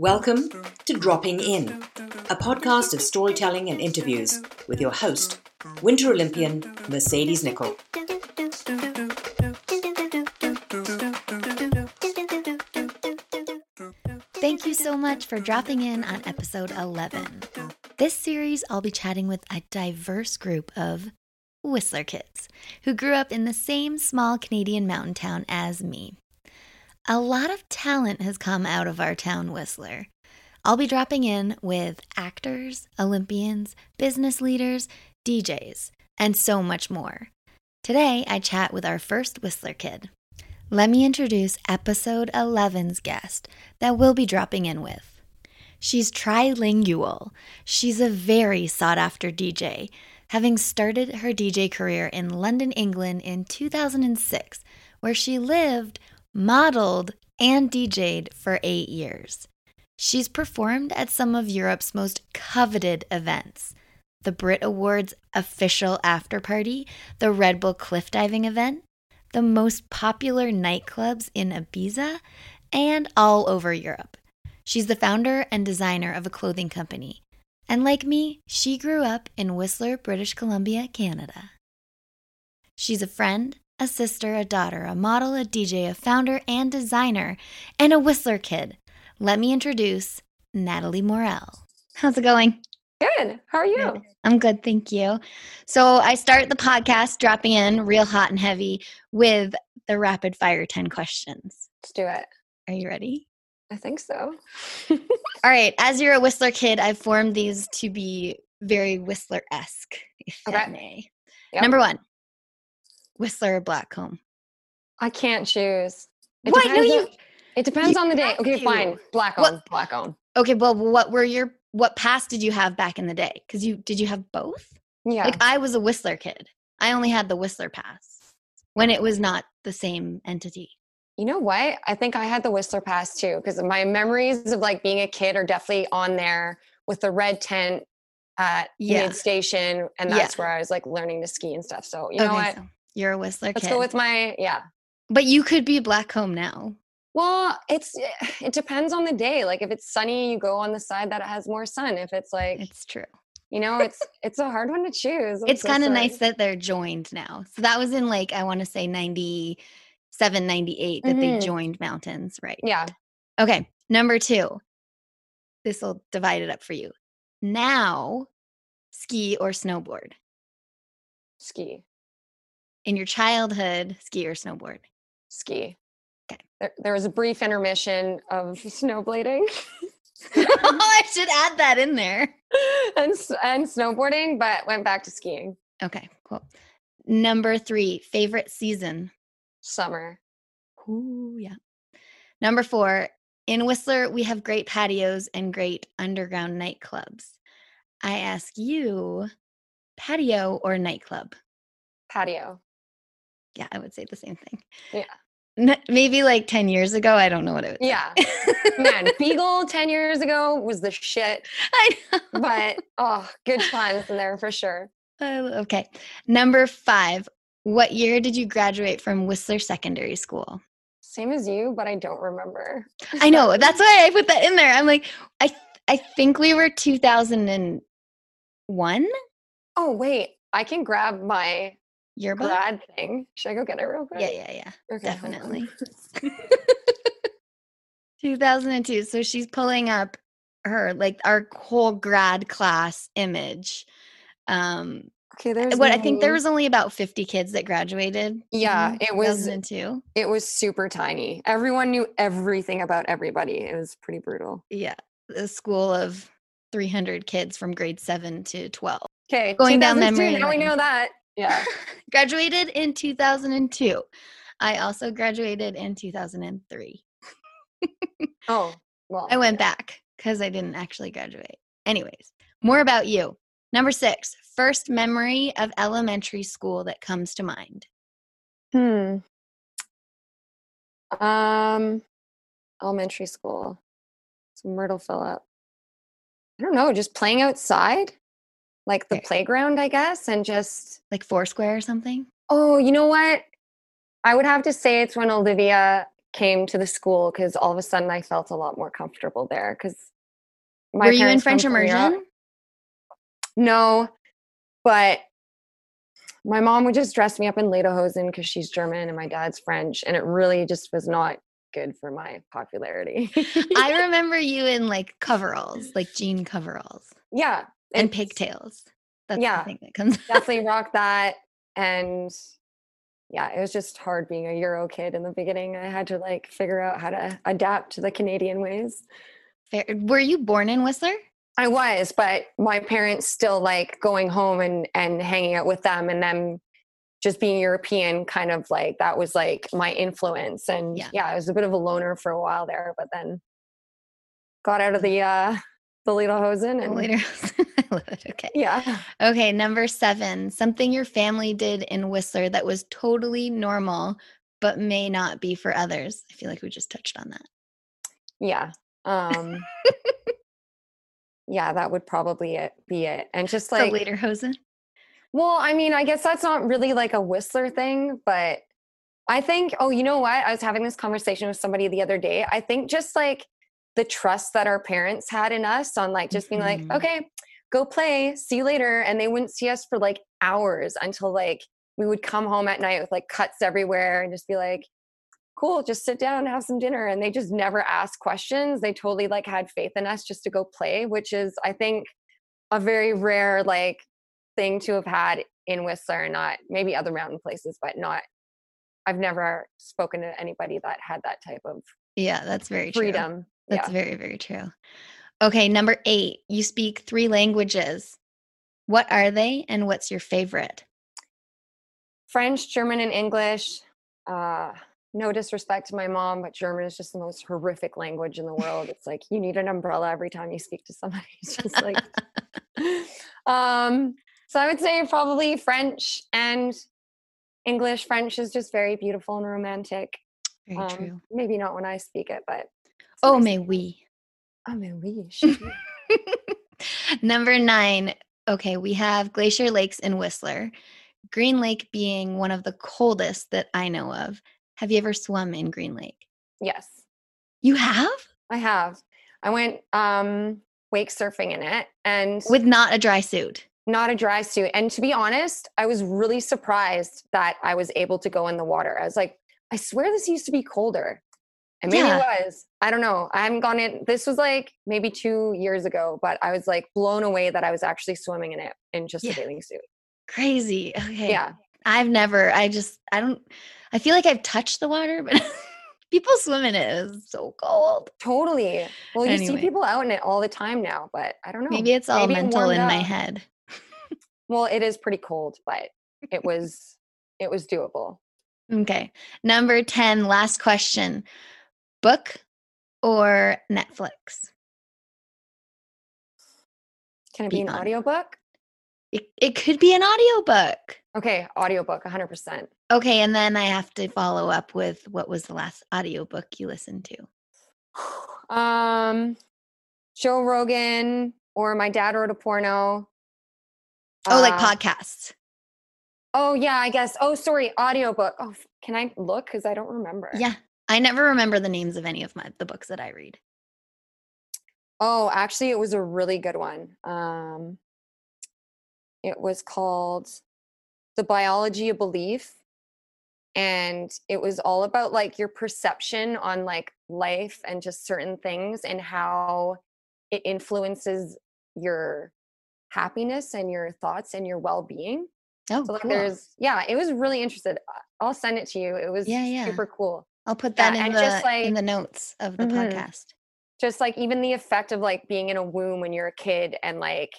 Welcome to Dropping In, a podcast of storytelling and interviews with your host, Winter Olympian Mercedes Nicoll. Thank you so much for dropping in on episode 11. This series, I'll be chatting with a diverse group of Whistler kids who grew up in the same small Canadian mountain town as me. A lot of talent has come out of our town, Whistler. I'll be dropping in with actors, Olympians, business leaders, DJs, and so much more. Today, I chat with our first Whistler kid. Let me introduce episode 11's guest that we'll be dropping in with. She's trilingual. She's a very sought after DJ, having started her DJ career in London, England in 2006, where she lived, modeled, and DJ'd for eight years. She's performed at some of Europe's most coveted events the Brit Awards official after party, the Red Bull cliff diving event, the most popular nightclubs in Ibiza, and all over Europe. She's the founder and designer of a clothing company. And like me, she grew up in Whistler, British Columbia, Canada. She's a friend, a sister, a daughter, a model, a DJ, a founder, and designer, and a Whistler kid. Let me introduce Nathalie Morel. How's it going? Good. How are you? Good. I'm good, thank you. So I start the podcast dropping in real hot and heavy with the rapid fire 10 questions. Let's do it. Are you ready? I think so. All right. As you're a Whistler kid, I've formed these to be very Whistler esque, if that Okay. may. Yep. Number one Whistler or Blackcomb? I can't choose. It What? No, depends you- on- It depends you on the day. Okay, to. fine. Black What- on. Black on. Okay, well, what were your what pass did you have back in the day? Because you did you have both? Yeah. Like I was a Whistler kid. I only had the Whistler pass when it was not the same entity. you know what? I think I had the Whistler Pass too, because my memories of like being a kid are definitely on there with the red tent at Yeah. mid station, and Yeah. that's where I was like learning to ski and stuff. So you know what? so you're a Whistler Let's kid. go with my yeah. but you could be Blackcomb now. Well, it's it depends on the day. Like if it's sunny, you go on the side that has more sun. If it's like It's true. you know, it's it's a hard one to choose. I'm it's so kind of nice that they're joined now. So that was in like I want to say 97, 98 that they Mhm. joined mountains, right? Yeah. Okay, number 2. This will divide it up for you. Now, ski or snowboard. Ski. In your childhood, ski or snowboard. Ski. Okay. There, there was a brief intermission of snowblading oh, I should add that in there. and and snowboarding, but went back to skiing. Okay, cool. Number 3, favorite season. Summer. Ooh, yeah. Number four, in Whistler, we have great patios and great underground nightclubs. I ask you, patio or nightclub? Patio. Yeah, I would say the same thing. Yeah. Maybe like 10 years ago, I don't know what it was Yeah. Man, Beagle 10 years ago was the shit, I know. but oh, good times in there for sure. Lo- okay. Number five, what year did you graduate from Whistler Secondary School? Same as you, but I don't remember. I know. That's why I put that in there. I'm like, I, I think we were 2001 Oh, wait. I can grab my yearbook. grad thing. Should I go get it real quick? Yeah, yeah, yeah. Okay, definitely. 2002. So she's pulling up her like our whole grad class image. Um Okay, there's what I think there was only about 50 kids that graduated. Yeah, it was- 2002. It was super tiny. Everyone knew everything about everybody. It was pretty brutal. Yeah, a school of 300 kids from grade 7 to 12. Okay, Going down 2002, memory Now we know that. Yeah. Graduated in 2002. I also graduated in 2003. Oh, well. I went back because I didn't actually graduate. Anyways, more about you. Number six, first memory of elementary school that comes to mind. Hmm. Um, elementary school. So Myrtle Philip. I don't know, just playing outside, like the Okay. playground, I guess, and just Like Foursquare or something? oh, you know what? I would have to say it's when Olivia came to the school because all of a sudden I felt a lot more comfortable there. Because Were you in French immersion? No, but my mom would just dress me up in lederhosen because she's German and my dad's French, and it really just was not good for my popularity. I remember you in like coveralls, like jean coveralls yeah, and pigtails. That's yeah, the thing that comes. Definitely rock that, and yeah, it was just hard being a Euro kid in the beginning. I had to like figure out how to adapt to the Canadian ways. Fair. Were you born in Whistler? I was, but my parents still like going home and and hanging out with them and them just being European kind of like that was like my influence. And Yeah. yeah, I was a bit of a loner for a while there, but then got out of the uh the Lederhosen and Later. I love it. Okay. yeah. Okay. Number seven, something your family did in Whistler that was totally normal, but may not be for others. I feel like we just touched on that. Yeah. Um yeah, that would probably it, be it. And just like the Lederhosen. Well, I mean, I guess that's not really like a Whistler thing, but I think, oh, you know what? I was having this conversation with somebody the other day. I think just like the trust that our parents had in us on like just being like, Mhm. okay, go play, see you later. And they wouldn't see us for like hours until like we would come home at night with like cuts everywhere and just be like, cool, just sit down and have some dinner. And they just never asked questions. They totally like had faith in us just to go play, which is, I think, a very rare like thing to have had in Whistler, not maybe other mountain places, but not. I've never spoken to anybody that had that type of Yeah, that's very true. That's yeah. very, very true. Okay, number eight, you speak three languages. What are they and what's your favorite? French, German, and English. Uh, no disrespect to my mom, but German is just the most horrific language in the world. It's like you need an umbrella every time you speak to somebody. It's just like, um, so I would say probably French and English. French is just very beautiful and romantic. Very Um, true. Maybe not when I speak it, but Oh, may we. Oh, mais oui. Number nine. Okay, we have Glacier Lakes in Whistler, Green Lake being one of the coldest that I know of. Have you ever swum in Green Lake? yes, You have? I have. I went um, wake surfing in it, and With not a dry suit. not a dry suit. And to be honest, I was really surprised that I was able to go in the water. I was like, I swear this used to be colder. And maybe Yeah. it was. I don't know. I haven't gone in. This was like maybe two years ago, but I was like blown away that I was actually swimming in it in just Yeah. a bathing suit. Crazy. Okay. Yeah. I've never, I just, I don't, I feel like I've touched the water, but people swim in it. It's so cold. Totally. Well, you Anyway. see people out in it all the time now, but I don't know. Maybe it's all Maybe mental in warmed my head. Well, it is pretty cold, but it was it was doable. Okay. Number 10, last question book or Netflix? Can it be, Be an audiobook? It, it could be an audiobook. Okay, audiobook 100%. Okay. And then I have to follow up with what was the last audiobook you listened to? Um Joe Rogan or my dad wrote a porno. Oh, like Uh, podcasts. Oh yeah, I guess. Oh, sorry, audiobook. Oh, can I look cuz I don't remember. Yeah. I never remember the names of any of my the books that I read. Oh, actually it was a really good one. Um it was called The Biology of Belief and it was all about like your perception on like life and just certain things and how it influences your happiness and your thoughts and your well-being. Oh, So like cool. there's yeah, it was really interested. I'll send it to you. It was Yeah, yeah. super cool. I'll put yeah, that in the just, in the notes of the Mhm. podcast. just like even the effect of like being in a womb when you're a kid and like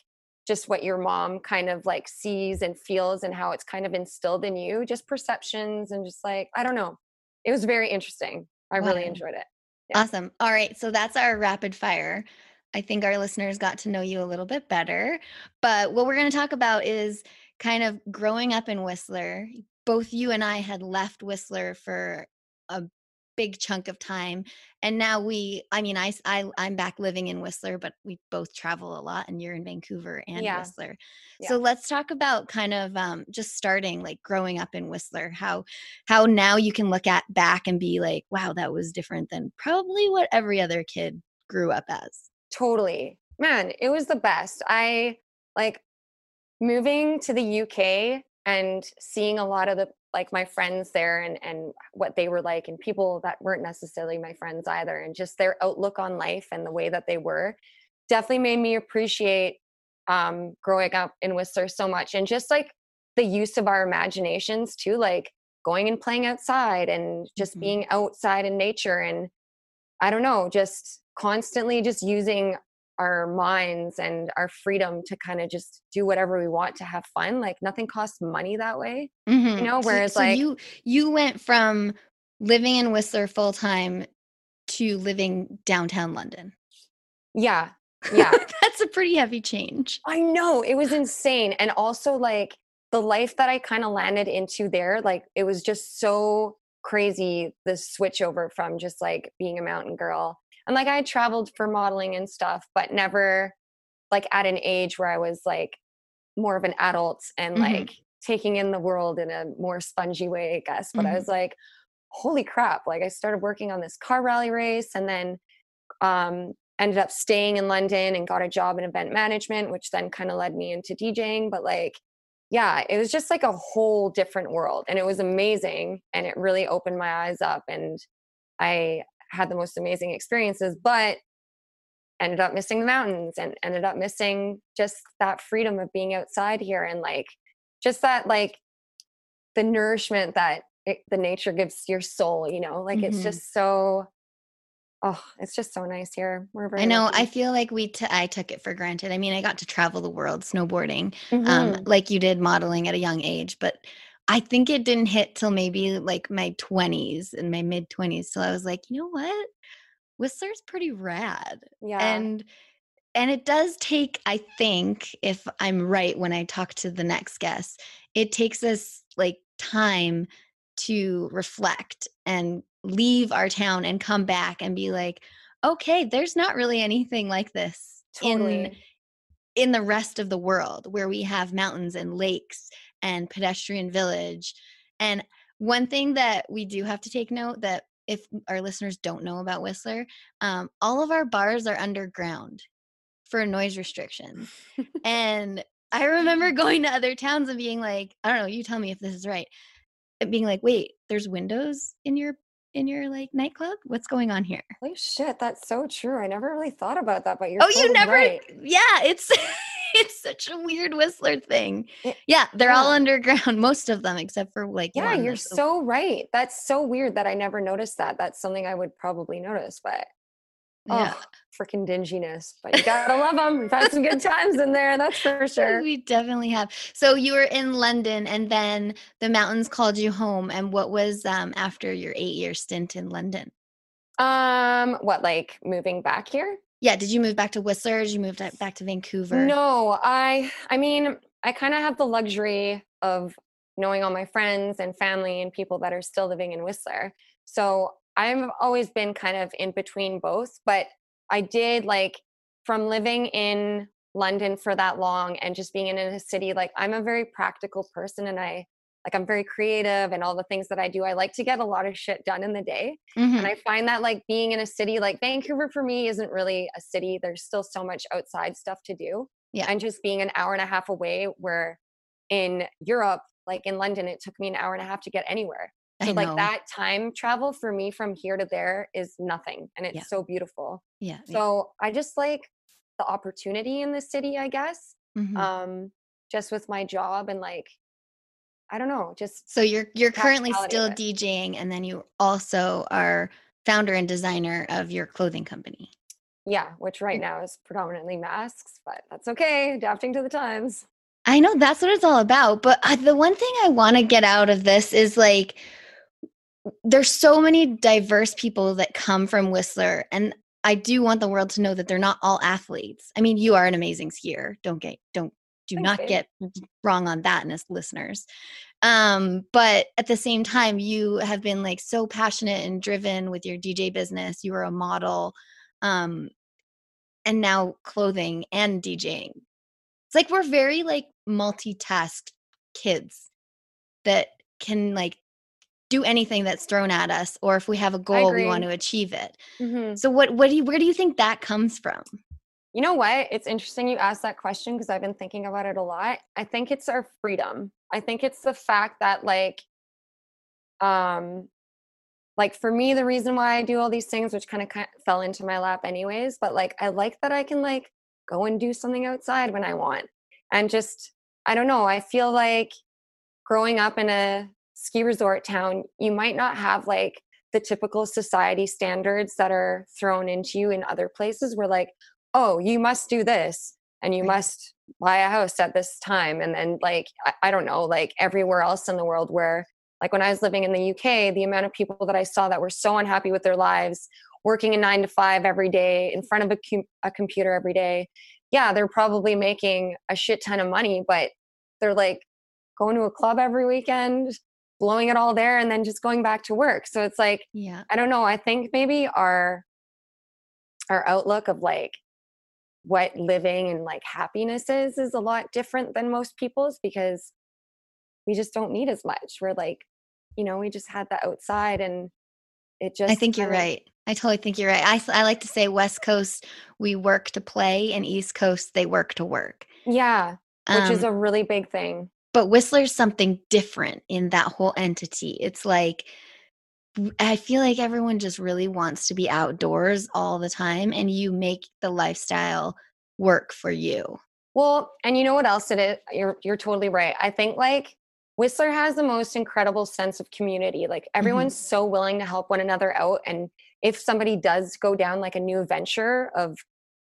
just what your mom kind of like sees and feels and how it's kind of instilled in you just perceptions and just like i don't know it was very interesting. I really enjoyed it. Yeah. Awesome. All right. So that's our rapid fire. I think our listeners got to know you a little bit better. But what we're going to talk about is kind of growing up in Whistler. Both you and I had left Whistler for a big chunk of time. And now we, I mean, I, I, I'm back living in Whistler, but we both travel a lot and you're in Vancouver and Yeah. Whistler. Yeah. So let's talk about kind of um, just starting like growing up in Whistler, how how now you can look at back and be like, wow, that was different than probably what every other kid grew up as. Totally. Man, it was the best. I like moving to the UK and seeing a lot of the like my friends there and and what they were like and people that weren't necessarily my friends either and just their outlook on life and the way that they were definitely made me appreciate um growing up in Whistler so much and just like the use of our imaginations too like going and playing outside and just Mhm. being outside in nature and I don't know, just constantly just using our minds and our freedom to kind of just do whatever we want to have fun. Like nothing costs money that way. Mhm. know, So- whereas, so like- you you went from living in Whistler full time to living downtown London. Yeah. Yeah. That's a pretty heavy change. I know. It was insane. And also like the life that I kind of landed into there, like it was just so crazy the switch over from just like being a mountain girl. And like I traveled for modeling and stuff, but never like at an age where I was like more of an adult and Mhm. like taking in the world in a more spongy way, I guess. But I Mhm. was like, holy crap. Like I started working on this car rally race and then um ended up staying in London and got a job in event management, which then kind of led me into DJing. But like, yeah, it was just like a whole different world and it was amazing. And it really opened my eyes up and I had the most amazing experiences, but ended up missing the mountains and ended up missing just that freedom of being outside here and like just that like the nourishment that it, the nature gives your soul, you know, like Mhm. it's just so oh, it's just so nice here. We're very I know. lucky. I feel like we t- I took it for granted. I mean, I got to travel the world snowboarding, um, Mhm. like you did modeling at a young age, but I think it didn't hit till maybe like my 20s and my mid 20s. So I was like, you know what? Whistler's pretty rad. yeah. And and it does take, I think, if I'm right when I talk to the next guest, it takes us like time to reflect and leave our town and come back and be like, okay, there's not really anything like this in in the rest of the world where we have mountains and lakes and pedestrian village. And one thing that we do have to take note that if our listeners don't know about Whistler, um, all of our bars are underground for noise restrictions. and I remember going to other towns and being like, I don't know, you tell me if this is right. and Being like, wait, there's windows in your in your like nightclub? What's going on here? Holy shit, that's so true. I never really thought about that, but you're oh, you never right. Yeah, it's it's such a weird Whistler thing. Yeah, they're all underground, most of them, except for like Yeah, you're so right. That's so weird that I never noticed that. That's something I would probably notice, but yeah. oh, freaking dinginess. But you gotta love them. We've had some good times in there, that's for sure. We definitely have. So you were in London, and then the mountains called you home. And what was um after your eight year stint in London? Um, what like moving back here? Yeah, did you move back to Whistler? Did you move back to Vancouver? No, I I mean, I kind of have the luxury of knowing all my friends and family and people that are still living in Whistler. So I've always been kind of in between both, but I did like from living in London for that long and just being in a city like I'm a very practical person and I like I'm very creative and all the things that I do I like to get a lot of shit done in the day. Mhm. And I find that like being in a city like Vancouver for me isn't really a city. There's still so much outside stuff to do. Yeah. And just being an hour and a half away, where in Europe, like in London, it took me an hour and a half to get anywhere. So like that time travel for me from here to there is nothing. And it's Yeah. so beautiful. Yeah. yeah. So I just like the opportunity in the city, I guess. Mhm. Um, just with my job and like I don't know, just So you're you're currently still. DJing, and then you also are founder and designer of your clothing company. yeah, which right now is predominantly masks, but that's okay, adapting to the times. I know that's what it's all about. But uh, the one thing I want to get out of this is like, there's so many diverse people that come from Whistler and I do want the world to know that they're not all athletes. I mean, you are an amazing skier. Don't get don't do not get wrong on that and as listeners. Um, but at the same time, you have been like so passionate and driven with your DJ business. You were a model, um, and now clothing and DJing. It's like we're very like multitask kids that can like do anything that's thrown at us, or if we have a goal, we want to achieve it. Mhm. So what what do you where do you think that comes from? You know what? It's interesting you asked that question because I've been thinking about it a lot. I think it's our freedom. I think it's the fact that like um like for me the reason why I do all these things which kind of fell into my lap anyways, but like I like that I can like go and do something outside when I want. And just I don't know, I feel like growing up in a ski resort town, you might not have like the typical society standards that are thrown into you in other places where like oh you must do this and you must buy a house at this time and then like I, I don't know like everywhere else in the world where like when i was living in the uk the amount of people that i saw that were so unhappy with their lives working a nine to five every day in front of a, com- a computer every day yeah they're probably making a shit ton of money but they're like going to a club every weekend blowing it all there and then just going back to work so it's like Yeah. I don't know. I think maybe our our outlook of like what living and like happiness is is a lot different than most people's because we just don't need as much. We're like, you know, we just had the outside and it just I think you're right. I totally think you're right. I, I like to say West Coast, we work to play, and East Coast, they work to work. Yeah, which is Um, a really big thing. but Whistler's something different in that whole entity. It's like, I feel like everyone just really wants to be outdoors all the time, and you make the lifestyle work for you. Well, and you know what else it is? You're you're totally right. I think like Whistler has the most incredible sense of community. Like mm-hmm. everyone's so willing to help one another out and if somebody does go down like a new venture of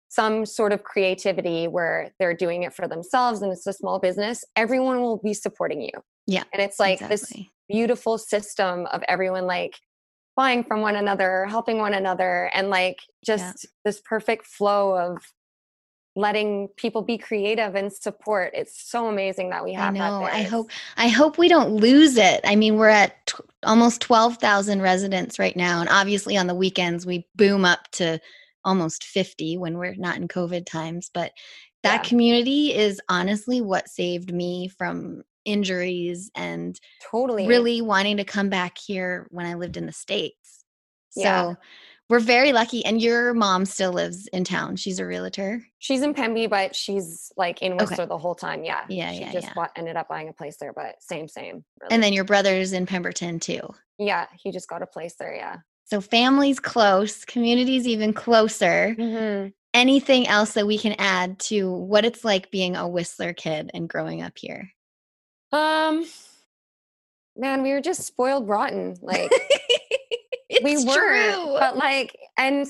some sort of creativity where they're doing it for themselves and it's a small business, everyone will be supporting you. Yeah, And it's like this exactly. Beautiful system of everyone like buying from one another, helping one another, and like just this perfect flow of letting people be creative and support. It's so amazing that we I have that. know. I hope. I hope we don't lose it. I mean, we're at t- almost twelve thousand residents right now, and obviously on the weekends we boom up to almost fifty when we're not in COVID times. But that Yeah. community is honestly what saved me from injuries and totally really wanting to come back here when I lived in the states. So Yeah. we're very lucky. And your mom still lives in town. She's a realtor. She's in Pemby, but she's like in Okay. Whistler the whole time. Yeah. Yeah, She yeah, just yeah. bought, ended up buying a place there, but same, same. Really. And then your brother's in Pemberton too. yeah, he just got a place there. Yeah. So family's close, community's even closer. Mm-hmm. Anything else that we can add to what it's like being a Whistler kid and growing up here? Um, man, we were just spoiled rotten. Like it's we were, true. but like, and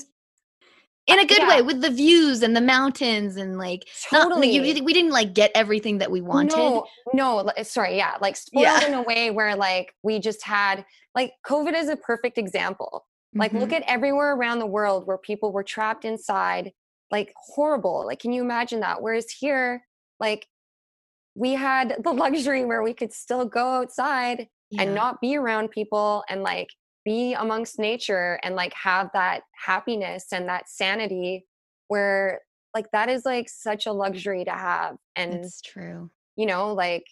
in a good yeah. way with the views and the mountains and like not- totally. you- we, we didn't like get everything that we wanted. No, no, sorry, yeah, like spoiled Yeah. in a way where like we just had like COVID is a perfect example. Like Mhm. look at everywhere around the world where people were trapped inside, like horrible. Like can you imagine that? Whereas here, like we had the luxury where we could still go outside Yeah. and not be around people and like be amongst nature and like have that happiness and that sanity where like that is like such a luxury to have and It's true. you know, like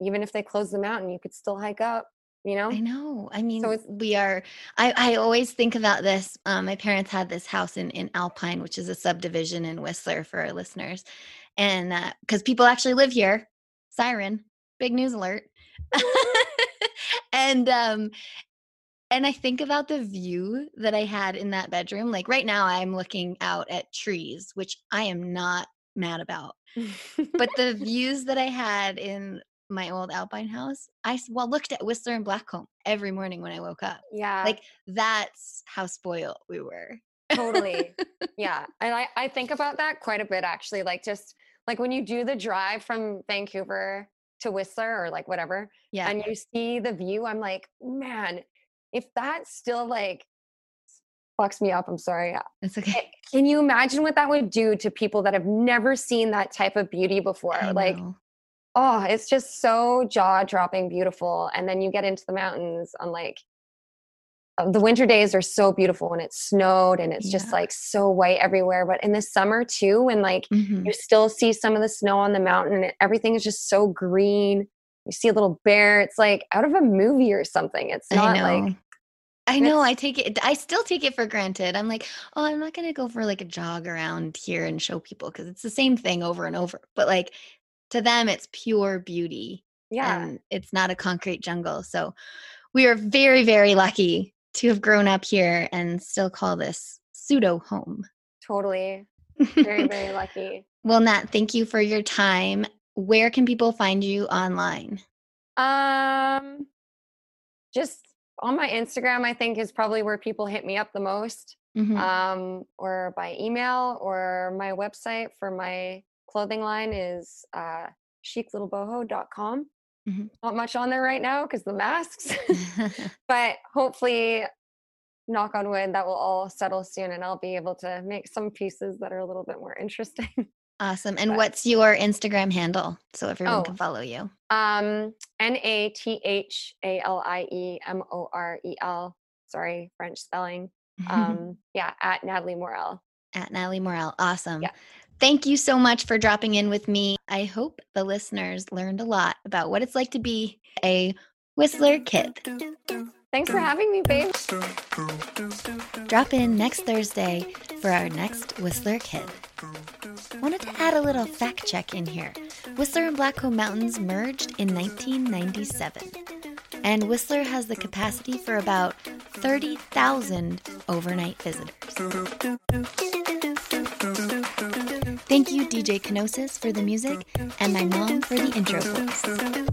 even if they close the mountain, you could still hike up, you know? I know. I mean, it's- we are. I, I always think about this. Um, my parents had this house in in Alpine, which is a subdivision in Whistler for our listeners, and because people actually live here. Siren, big news alert. and um, and I think about the view that I had in that bedroom. Like right now, I'm looking out at trees, which I am not mad about. But the views that I had in my old Alpine house, I well looked at Whistler and Blackcomb every morning when I woke up. yeah, Like that's how spoiled we were. Totally. yeah. And I, I think about that quite a bit actually. Like just like when you do the drive from Vancouver to Whistler or like whatever, Yeah. and you see the view, I'm like, man, if that still like fucks me up, I'm sorry. It's okay. Can you imagine what that would do to people that have never seen that type of beauty before? Like, oh, it's just so jaw dropping beautiful. And then you get into the mountains on like the winter days are so beautiful when it snowed and it's just like so white everywhere. But in the summer too, when like Mhm. you still see some of the snow on the mountain and everything is just so green. You see a little bear. It's like out of a movie or something. It's not like I know. I take it. I still take it for granted. I'm like, oh, I'm not gonna go for like a jog around here and show people because it's the same thing over and over. But like to them, it's pure beauty, yeah. and it's not a concrete jungle. So we are very, very lucky to have grown up here and still call this pseudo home. Totally. Very, very lucky. well, Nat, thank you for your time. Where can people find you online? Um, just on my Instagram, I think is probably where people hit me up the most. Mhm. Um, or by email or my website for my clothing line is uh chiclittleboho.com. Mhm. Not much on there right now because the masks, but hopefully, knock on wood, that will all settle soon and I'll be able to make some pieces that are a little bit more interesting. awesome. And But- what's your Instagram handle so everyone Oh. can follow you? Um, N A T H A L I E M O R E L. Sorry, French spelling. Um, yeah, at Nathalie Morel. at Nathalie Morel. Awesome. Yeah. Thank you so much for dropping in with me. I hope the listeners learned a lot about what it's like to be a Whistler kid. Thanks for having me, babe. Drop in next Thursday for our next Whistler kid. Wanted to add a little fact check in here. Whistler and Blackcomb Mountains merged in 1997. And Whistler has the capacity for about 30,000 overnight visitors. Thank you, DJ Kenosis, for the music, and my mom for the intro voice.